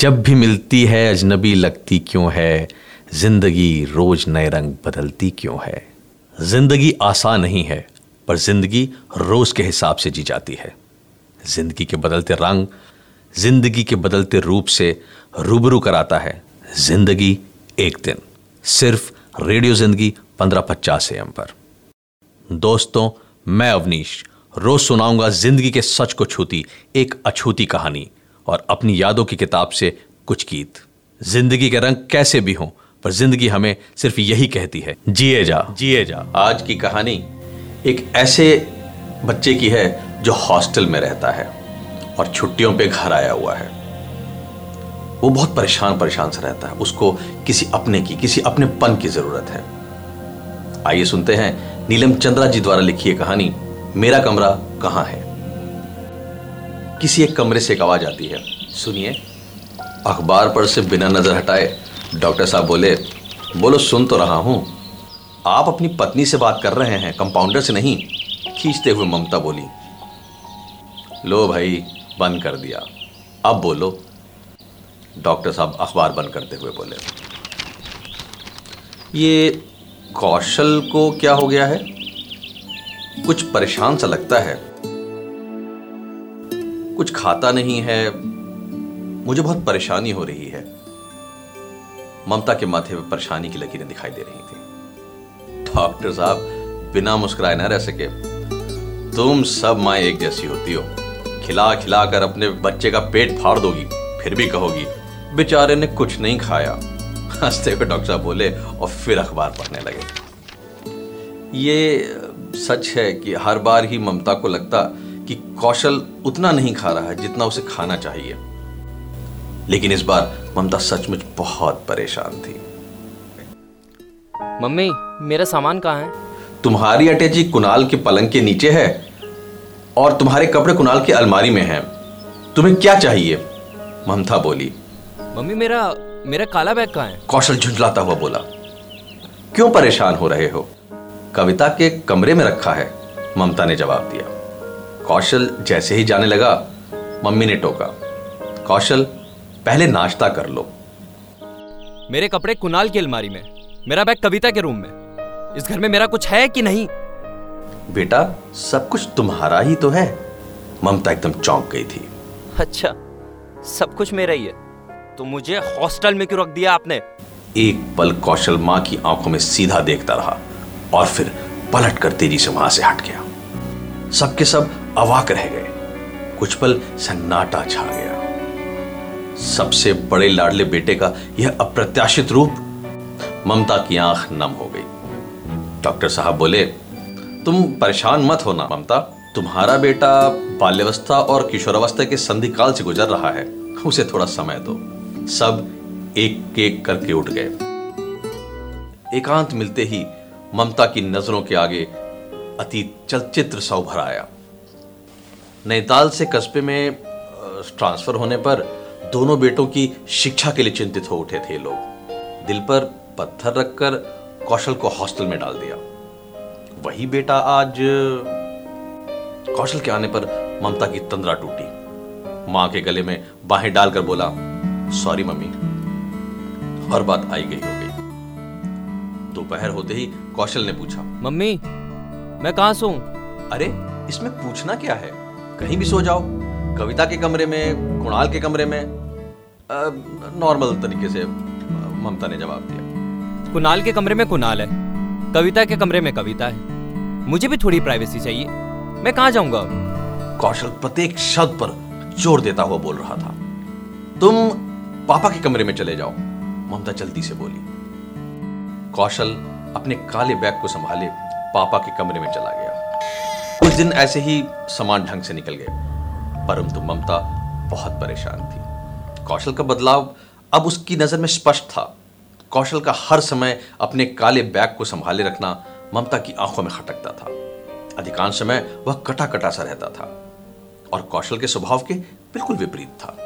जब भी मिलती है, अजनबी लगती क्यों है? ज़िंदगी रोज नए रंग बदलती क्यों है? ज़िंदगी आसान नहीं है, पर ज़िंदगी रोज के हिसाब से जी जाती है। ज़िंदगी के बदलते रंग, ज़िंदगी के बदलते रूप से रूबरू कराता है। ज़िंदगी एक दिन, सिर्फ़ रेडियो ज़िंदगी पंद्रह पचास एम पर। दोस्तों, मैं अवनीश, रोज सुनाऊँगा ज़िंदगी के सच को छूती एक अछूती कहानी। और अपनी यादों की किताब से कुछ गीत। ज़िंदगी के रंग कैसे भी हों, पर ज़िंदगी हमें सिर्फ़ यही कहती है, जिए जा जिए जा। आज की कहानी एक ऐसे बच्चे की है जो हॉस्टल में रहता है और छुट्टियों पे घर आया हुआ है। वो बहुत परेशान परेशान से रहता है। उसको किसी अपने की, किसी अपने पन की ज़रूरत है। आइए सुनते हैं नीलम चंद्रा जी द्वारा लिखी है कहानी, मेरा कमरा कहाँ है? किसी एक कमरे से एक आवाज़ आती है। सुनिए। अखबार पर से बिना नज़र हटाए डॉक्टर साहब बोले, बोलो, सुन तो रहा हूँ। आप अपनी पत्नी से बात कर रहे हैं, कंपाउंडर से नहीं, खींचते हुए ममता बोली। लो भाई, बंद कर दिया। अब बोलो। डॉक्टर साहब अखबार बंद करते हुए बोले। ये कौशल को क्या हो गया है? कुछ परेशान सा लगता है। कुछ खाता नहीं है। मुझे बहुत परेशानी हो रही है। ममता के माथे पर परेशानी की लकीरें दिखाई दे रही थी। डॉक्टर साहब, बिना मुस्कुराए ना रह सके। तुम सब माए एक जैसी होती हो। खिला खिला कर अपने बच्चे का पेट फाड़ दोगी, फिर भी कहोगी, बेचारे ने कुछ नहीं खाया। हँसते हुए डॉक्टर साहब बोले और फिर अखबार पढ़ने लगे। ये सच है कि हर बार ही ममता को लगता कि कौशल उतना नहीं खा रहा है जितना उसे खाना चाहिए। लेकिन इस बार ममता सचमुच बहुत परेशान थी। मम्मी मेरा सामान कहाँ है? तुम्हारी अटैची कुणाल के पलंग के नीचे है और तुम्हारे कपड़े कुणाल की अलमारी में हैं। तुम्हें क्या चाहिए? ममता बोली। मम्मी मेरा मेरा काला बैग कहाँ है? कौशल झुंझलाता हुआ बोला। क्यों परेशान हो रहे हो? कविता के कमरे में रखा है ममता ने जवाब दिया। कौशल जैसे ही जाने लगा मम्मी ने टोका कौशल पहले नाश्ता कर लो। मेरे कपड़े कुनाल की अलमारी में मेरा बैग कविता के रूम में। इस घर में मेरा कुछ है कि नहीं? बेटा सब कुछ तुम्हारा ही तो है। ममता एकदम चौंक गई थी। अच्छा सब कुछ मेरा ही है। तो मुझे हॉस्टल में क्यों रख दिया आपने? एक पल कौशल माँ की आँखों में सीधा देखता रहा और फिर पलट कर तेज़ी से वहाँ से हट गया। सबके सब अवाक रह गए। कुछ पल सन्नाटा छा गया। सबसे बड़े लाडले बेटे का यह अप्रत्याशित रूप ममता की आँख नम हो गई। डॉक्टर साहब बोले, तुम परेशान मत होना ममता। तुम्हारा बेटा बाल्यावस्था और किशोरावस्था के संधिकाल से गुजर रहा है। उसे थोड़ा समय दो। सब एक एक करके उठ गए। एकांत मिलते ही ममता की नज़रों के आगे अतीत चलचित्र सा उभर आया। नैताल से कस्बे में ट्रांसफ़र होने पर दोनों बेटों की शिक्षा के लिए चिंतित हो उठे थे लोग। दिल पर पत्थर रखकर कौशल को हॉस्टल में डाल दिया। वही बेटा आज कौशल के आने पर ममता की तंद्रा टूटी। माँ के गले में बाहें डालकर बोला सॉरी मम्मी और बात आई गई हो गई। दोपहर होते ही कौशल ने पूछा मम्मी मैं कहा सो अरे इसमें पूछना क्या है? कहीं भी सो जाओ। कविता के कमरे में कुणाल के कमरे में। नॉर्मल तरीके से ममता ने जवाब दिया। कुणाल के कमरे में कुणाल है। कविता के कमरे में कविता है। मुझे भी थोड़ी प्राइवेसी चाहिए। मैं कहा जाऊँगा कौशल प्रत्येक शब्द पर ज़ोर देता हुआ बोल रहा था। तुम पापा के कमरे में चले जाओ। ममता जल्दी से बोली। कौशल अपने काले बैग को संभाले पापा के कमरे में चला गया। दिन ऐसे ही समान ढंग से निकल गए। परंतु ममता बहुत परेशान थी। कौशल का बदलाव अब उसकी नज़र में स्पष्ट था। कौशल का हर समय अपने काले बैग को संभाले रखना ममता की आँखों में खटकता था। अधिकांश समय वह कटा कटा सा रहता था और कौशल के स्वभाव के बिल्कुल विपरीत था।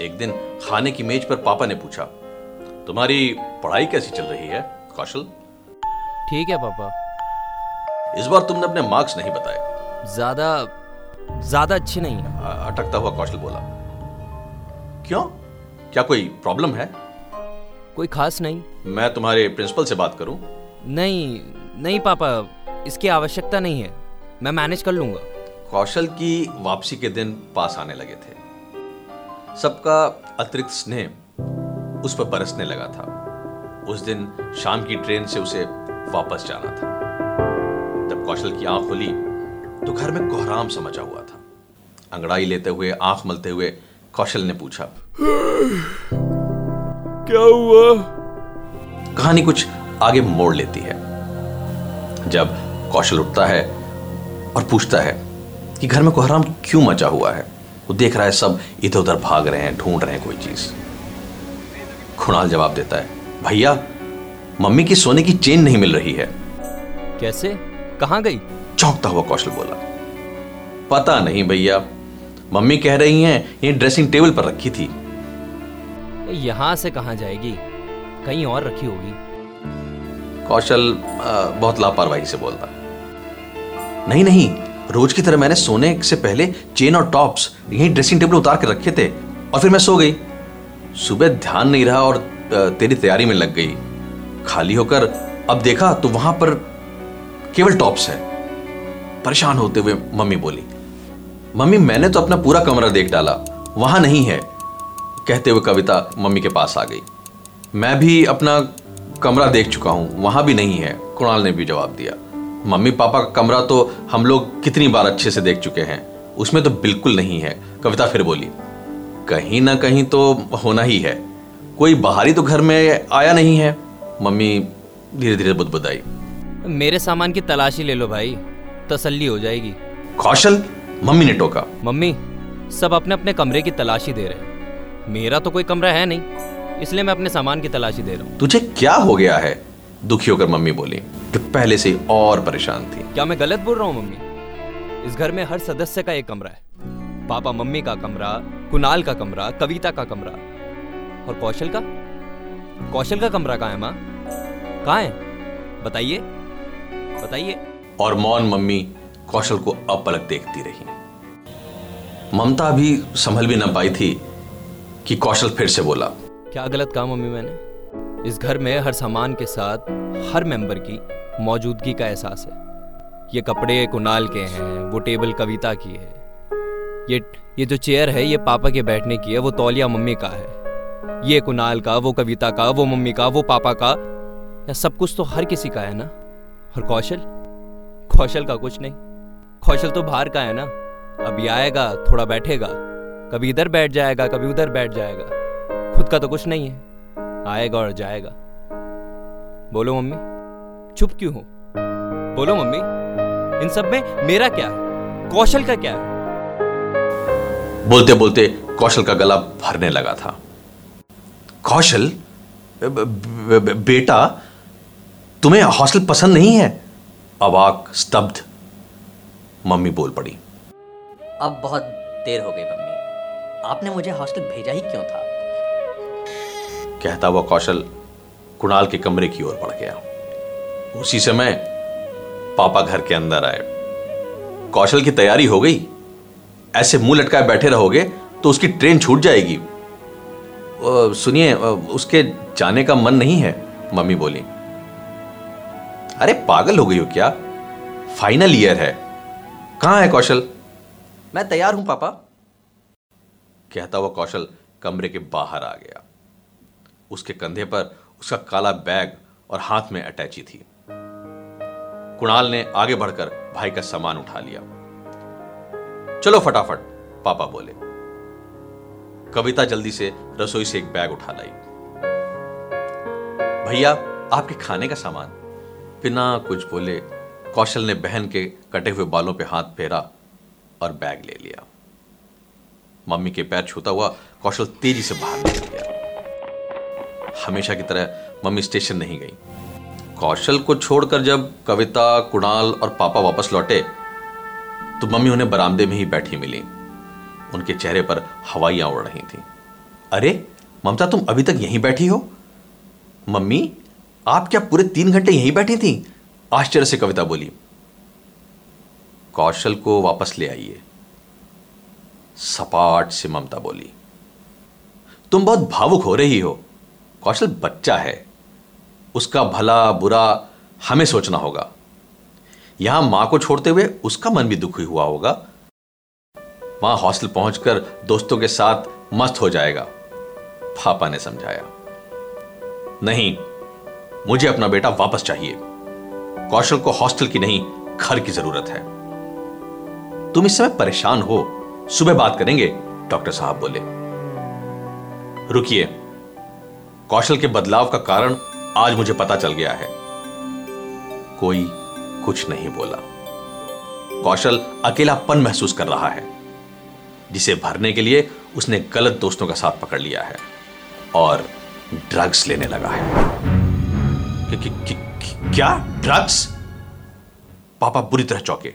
एक दिन खाने की मेज पर पापा ने पूछा तुम्हारी पढ़ाई कैसी चल रही है कौशल? ठीक है पापा। इस बार तुमने अपने मार्क्स नहीं बताए। ज़्यादा ज़्यादा अच्छे नहीं है। अटकता हुआ कौशल बोला। क्यों? क्या कोई प्रॉब्लम है? कोई खास नहीं। मैं तुम्हारे प्रिंसिपल से बात करूँ? नहीं नहीं पापा इसकी आवश्यकता नहीं है। मैं मैनेज कर लूँगा। कौशल की वापसी के दिन पास आने लगे थे। सबका अतिरिक्त स्नेह उस पर बरसने लगा था। उस दिन शाम की ट्रेन से उसे वापस जाना था। जब कौशल की आँख खुली तो घर में कोहराम समझा हुआ था। अंगड़ाई लेते हुए आँख मलते हुए कौशल ने पूछा क्या हुआ? कहानी कुछ आगे मोड़ लेती है। जब कौशल उठता है और पूछता है कि घर में कोहराम क्यों मचा हुआ है वो देख रहा है सब इधर उधर भाग रहे हैं ढूंढ रहे हैं कोई चीज़। खुणाल जवाब देता है भैया मम्मी की सोने की चेन नहीं मिल रही है। कैसे? कहाँ गई? चौंकता हुआ कौशल बोला पता नहीं भैया मम्मी कह रही हैं ये ड्रेसिंग टेबल पर रखी थी। यहाँ से कहाँ जाएगी? कहीं और रखी होगी? कौशल बहुत लापरवाही से बोलता नहीं नहीं रोज की तरह मैंने सोने से पहले चेन और टॉप्स यही ड्रेसिंग टेबल उतार के रखे थे और फिर मैं सो गई। सुबह ध्यान नहीं रहा और तेरी तैयारी में लग गई। खाली होकर अब देखा तो वहाँ पर केवल टॉप्स है। परेशान होते हुए मम्मी बोली, मम्मी, मैंने तो अपना पूरा कमरा देख डाला, वहाँ नहीं है। कहते हुए कविता मम्मी के पास आ गई, मैं भी अपना कमरा देख चुका हूँ, वहाँ भी नहीं है, कुणाल ने भी जवाब दिया, मम्मी, पापा का कमरा तो हम लोग कितनी बार अच्छे से देख चुके हैं, उसमें तो बिल्कुल नहीं है, कविता फिर बोली, कहीं ना कहीं तो होना ही है, कोई बाहरी तो घर में आया नहीं है? मम्मी धीरे धीरे बुदबुदाई, मेरे सामान की तलाशी ले लो भाई। तसल्ली हो जाएगी। कौशल मम्मी ने टोका। मम्मी सब अपने अपने कमरे की तलाशी दे रहे हैं। मेरा तो कोई कमरा है नहीं इसलिए मैं अपने सामान की तलाशी दे रहा हूँ। तुझे क्या हो गया है? दुखी होकर मम्मी बोली जो पहले से और परेशान थी। क्या मैं गलत बोल रहा हूँ मम्मी? इस घर में हर सदस्य का एक कमरा है। पापा मम्मी का कमरा कुणाल का कमरा कविता का कमरा। और कौशल का? कौशल का कमरा कहाँ है माँ? कहाँ है? बताइए। बताइए। और मौन मम्मी कौशल को अब पलक देखती रही। ममता भी संभल भी न पाई थी कि कौशल फिर से बोला, क्या गलत कहा मम्मी मैंने? इस घर में हर सामान के साथ हर मेंबर की मौजूदगी का एहसास है। ये कपड़े कुणाल के हैं, वो टेबल कविता की है। ये ये जो चेयर है, ये पापा के बैठने की है, वो तौलिया मम्मी का है। ये कुणाल का, वो कविता का, वो मम्मी का, वो पापा का, या सब कुछ तो हर किसी का है ना? और कौशल? कौशल का कुछ नहीं। कौशल तो बाहर का है ना। अभी आएगा, थोड़ा बैठेगा। कभी इधर बैठ जाएगा, कभी उधर बैठ जाएगा। खुद का तो कुछ नहीं है। आएगा और जाएगा। बोलो मम्मी, चुप क्यों हो? बोलो मम्मी, इन सब में मेरा क्या है? कौशल का क्या है? बोलते बोलते कौशल का गला भरने लगा था। कौशल बेटा, तुम्हें हॉस्टल पसंद नहीं है? अवाक स्तब्ध। मम्मी बोल पड़ी। अब बहुत देर हो गई मम्मी। आपने मुझे हॉस्टल भेजा ही क्यों था? कहता हुआ कौशल कुणाल के कमरे की ओर बढ़ गया। उसी समय पापा घर के अंदर आए। कौशल की तैयारी हो गई? ऐसे मुँह लटकाए बैठे रहोगे तो उसकी ट्रेन छूट जाएगी। सुनिए उसके जाने का मन नहीं है मम्मी बोली। अरे, पागल हो गई हो क्या? फाइनल ईयर है। कहाँ है कौशल? मैं तैयार हूँ, पापा। कहता हुआ कौशल कमरे के बाहर आ गया। उसके कंधे पर उसका काला बैग और हाथ में अटैची थी। कुणाल ने आगे बढ़कर भाई का सामान उठा लिया। चलो फटाफट, पापा बोले। कविता जल्दी से रसोई से एक बैग उठा लाई। भैया, आपके खाने का सामान। बिना कुछ बोले कौशल ने बहन के कटे हुए बालों पे हाथ फेरा और बैग ले लिया। मम्मी के पैर छूता हुआ कौशल तेज़ी से बाहर निकल गया। हमेशा की तरह मम्मी स्टेशन नहीं गई। कौशल को छोड़कर जब कविता, कुणाल और पापा वापस लौटे तो मम्मी उन्हें बरामदे में ही बैठी मिली। उनके चेहरे पर हवाइयाँ उड़ रही थी। अरे, ममता, तुम अभी तक यहीं बैठी हो? मम्मी आप क्या पूरे तीन घंटे यहीं बैठी थी? आश्चर्य से कविता बोली। कौशल को वापस ले आइए। सपाट से ममता बोली। तुम बहुत भावुक हो रही हो। कौशल बच्चा है। उसका भला बुरा हमें सोचना होगा। यहाँ माँ को छोड़ते हुए उसका मन भी दुखी हुआ होगा। वहाँ हॉस्टल पहुंचकर दोस्तों के साथ मस्त हो जाएगा। पापा ने समझाया। नहीं मुझे अपना बेटा वापस चाहिए। कौशल को हॉस्टल की नहीं, घर की ज़रूरत है। तुम इस समय परेशान हो। सुबह बात करेंगे, डॉक्टर साहब बोले। रुकिए। कौशल के बदलाव का कारण आज मुझे पता चल गया है। कोई कुछ नहीं बोला। कौशल अकेलापन महसूस कर रहा है, जिसे भरने के लिए उसने गलत दोस्तों का साथ पकड़ लिया है और ड्रग्स लेने लगा है। क्या? ड्रग्स पापा बुरी तरह चौके।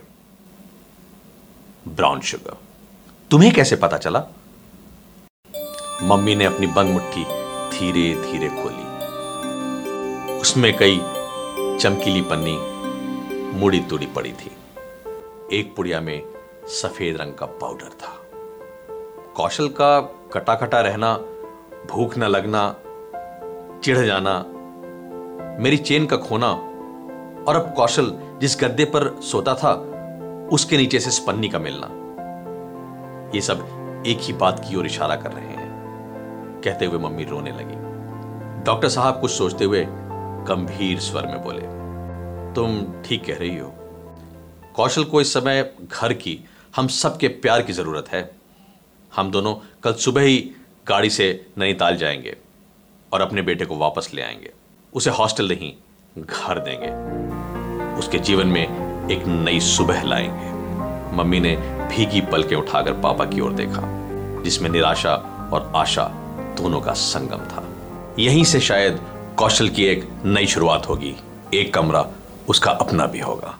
ब्राउन शुगर तुम्हें कैसे पता चला? मम्मी ने अपनी बंद मुट्ठी धीरे धीरे खोली। उसमें कई चमकीली पन्नी मुड़ी तुड़ी पड़ी थी। एक पुड़िया में सफ़ेद रंग का पाउडर था। कौशल का कटा कटा रहना, भूख न लगना, चिढ़ जाना मेरी चेन का खोना और अब कौशल जिस गद्दे पर सोता था, उसके नीचे से स्पन्नी का मिलना। ये सब एक ही बात की ओर इशारा कर रहे हैं। कहते हुए मम्मी रोने लगी। डॉक्टर साहब कुछ सोचते हुए गंभीर स्वर में बोले, तुम ठीक कह रही हो। कौशल को इस समय घर की, हम सबके प्यार की ज़रूरत है। हम दोनों कल सुबह ही गाड़ी से नैनीताल जाएँगे और अपने बेटे को वापस ले आएँगे। उसे हॉस्टल नहीं, घर देंगे। उसके जीवन में एक नई सुबह लाएँगे। मम्मी ने भीगी पलकें उठाकर पापा की ओर देखा, जिसमें निराशा और आशा दोनों का संगम था। यहीं से शायद कौशल की एक नई शुरुआत होगी। एक कमरा उसका अपना भी होगा।